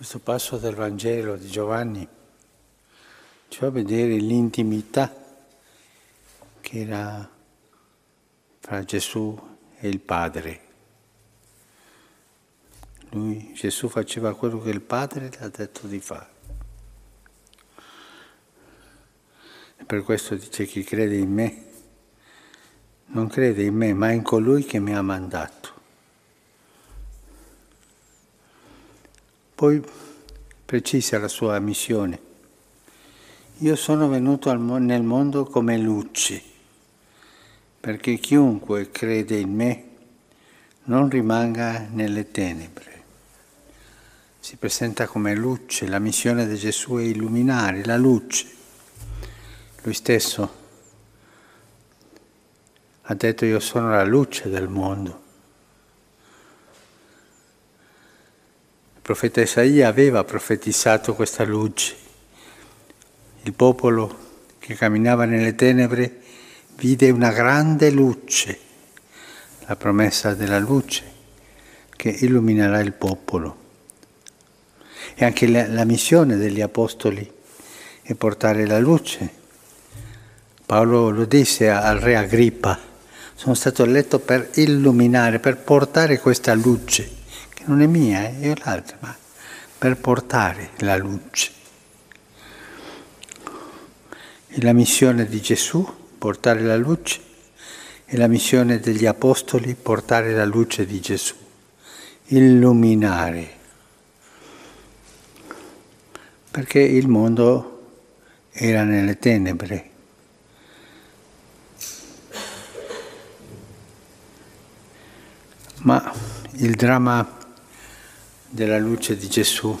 Questo passo del Vangelo di Giovanni ci fa vedere l'intimità che era fra Gesù e il Padre. Lui, Gesù faceva quello che il Padre gli ha detto di fare. E per questo dice chi crede in me non crede in me, ma in colui che mi ha mandato. Poi precisa la sua missione. Io sono venuto nel mondo come luce, perché chiunque crede in me non rimanga nelle tenebre. Si presenta come luce, la missione di Gesù è illuminare la luce. Lui stesso ha detto io sono la luce del mondo. Profeta Isaia aveva profetizzato questa luce. Il popolo che camminava nelle tenebre vide una grande luce, la promessa della luce che illuminerà il popolo. E anche la, la missione degli apostoli è portare la luce. Paolo lo disse al re Agrippa, sono stato eletto per illuminare, per portare questa luce che non è mia, è l'altra, ma per portare la luce. E la missione di Gesù, portare la luce, e la missione degli Apostoli, portare la luce di Gesù, illuminare. Perché il mondo era nelle tenebre. Ma il dramma della luce di Gesù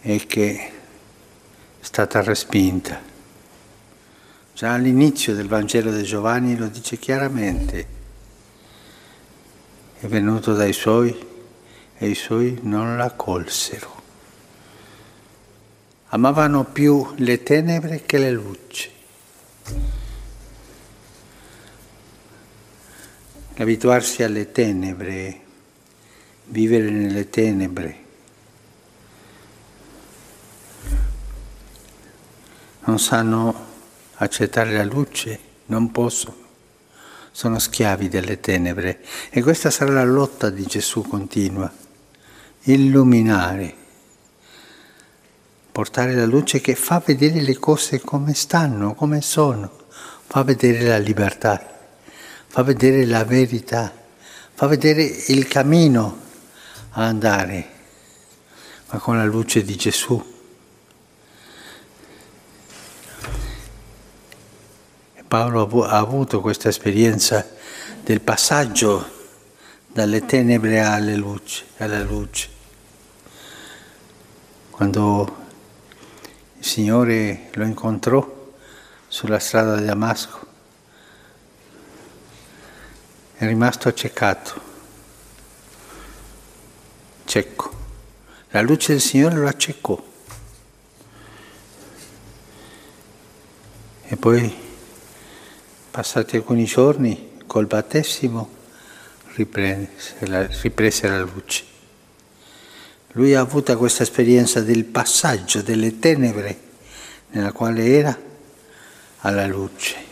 è che è stata respinta. Già all'inizio del Vangelo di Giovanni lo dice chiaramente, è venuto dai suoi e i suoi non la colsero. Amavano più le tenebre che le luci. Abituarsi alle tenebre vivere nelle tenebre. Non sanno accettare la luce, non possono, sono schiavi delle tenebre. E questa sarà la lotta di Gesù continua, illuminare, portare la luce che fa vedere le cose come stanno, come sono, fa vedere la libertà, fa vedere la verità, fa vedere il cammino a andare, ma con la luce di Gesù. Paolo ha avuto questa esperienza del passaggio dalle tenebre alle luci, alla luce. Quando il Signore lo incontrò sulla strada di Damasco, è rimasto accecato cieco. La luce del Signore lo accecò. E poi, passati alcuni giorni, col battesimo, riprese la, riprese la luce. Lui ha avuto questa esperienza del passaggio delle tenebre nella quale era alla luce.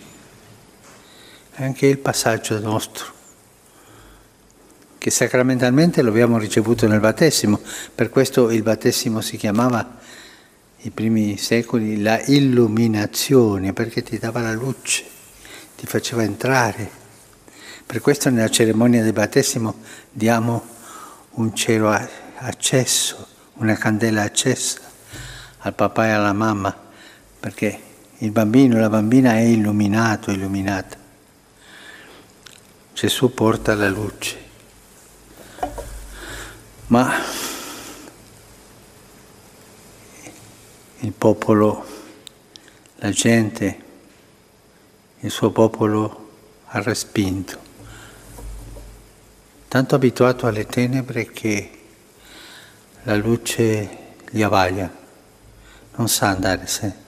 Anche il passaggio nostro che sacramentalmente lo abbiamo ricevuto nel battesimo, per questo il battesimo si chiamava i primi secoli la illuminazione, perché ti dava la luce, ti faceva entrare. Per questo nella cerimonia del battesimo diamo un cielo acceso, una candela accesa al papà e alla mamma, perché il bambino, la bambina è illuminato, illuminata. Gesù porta la luce. Ma il popolo, la gente, il suo popolo ha respinto, tanto abituato alle tenebre che la luce gli avvaglia, non sa andarsene.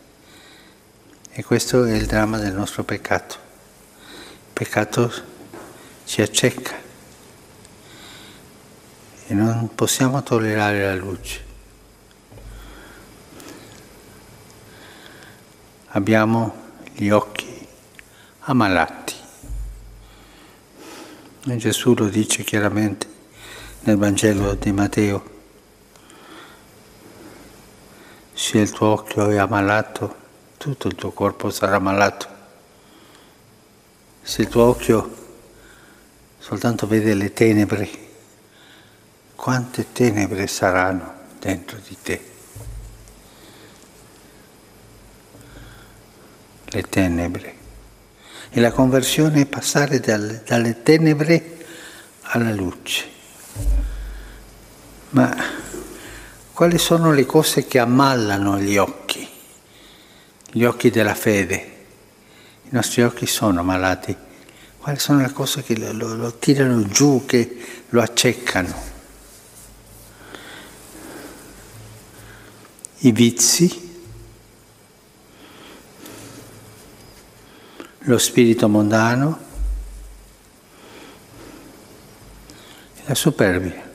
E questo è il dramma del nostro peccato. Il peccato ci acceca e non possiamo tollerare la luce. Abbiamo gli occhi ammalati. E Gesù lo dice chiaramente nel Vangelo di Matteo. Se il tuo occhio è ammalato, tutto il tuo corpo sarà malato. Se il tuo occhio soltanto vede le tenebre, quante tenebre saranno dentro di te. Le tenebre. E la conversione è passare dalle, dalle tenebre alla luce. Ma quali sono le cose che ammallano gli occhi? Gli occhi della fede. I nostri occhi sono malati. Quali sono le cose che lo, lo, lo tirano giù, che lo acceccano? I vizi, lo spirito mondano la superbia.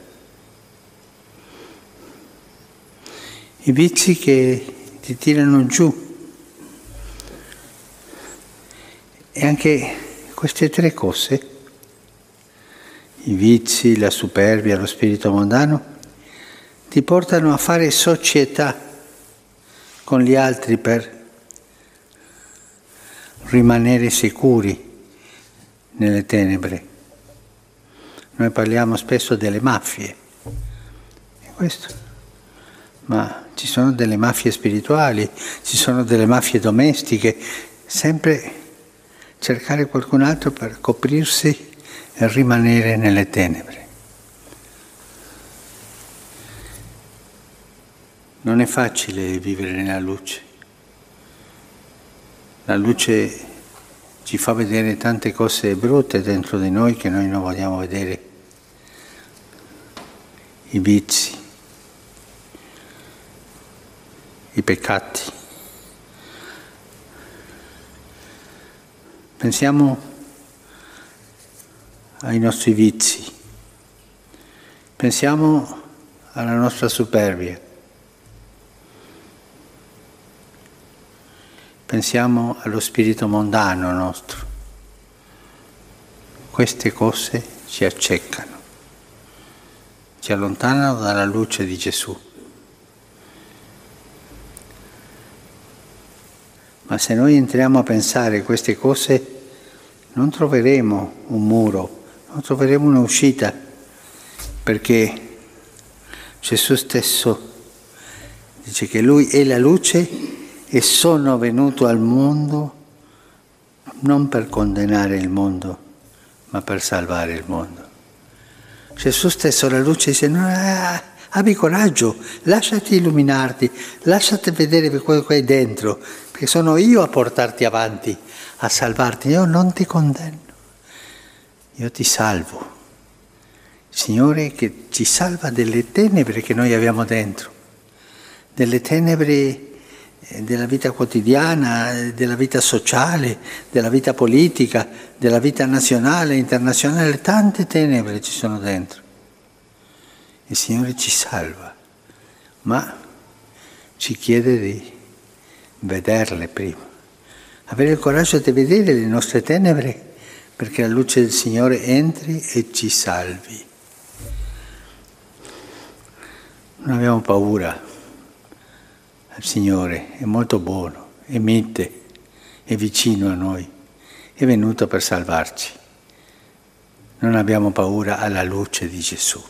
I vizi che ti tirano giù. E anche queste tre cose, i vizi, la superbia, lo spirito mondano, ti portano a fare società con gli altri per rimanere sicuri nelle tenebre. Noi parliamo spesso delle mafie, ma ci sono delle mafie spirituali, ci sono delle mafie domestiche, sempre cercare qualcun altro per coprirsi e rimanere nelle tenebre. Non è facile vivere nella luce. La luce ci fa vedere tante cose brutte dentro di noi che noi non vogliamo vedere. I vizi, i peccati. Pensiamo ai nostri vizi, pensiamo alla nostra superbia. Pensiamo allo spirito mondano nostro. Queste cose ci acceccano, ci allontanano dalla luce di Gesù. Ma se noi entriamo a pensare queste cose, non troveremo un muro, non troveremo un'uscita, perché Gesù stesso dice che Lui è la luce e sono venuto al mondo non per condannare il mondo, ma per salvare il mondo. Gesù stesso la luce dice, no, ah, abbi coraggio, lasciati illuminarti, lasciati vedere quello che hai dentro, perché sono io a portarti avanti, a salvarti, io non ti condanno, io ti salvo. Signore che ci salva delle tenebre che noi abbiamo dentro, delle tenebre della vita quotidiana, della vita sociale, della vita politica, della vita nazionale, internazionale, tante tenebre ci sono dentro. Il Signore ci salva, ma ci chiede di vederle prima, avere il coraggio di vedere le nostre tenebre perché la luce del Signore entri e ci salvi. Non abbiamo paura al Signore, è molto buono, è mite, è vicino a noi, è venuto per salvarci. Non abbiamo paura alla luce di Gesù.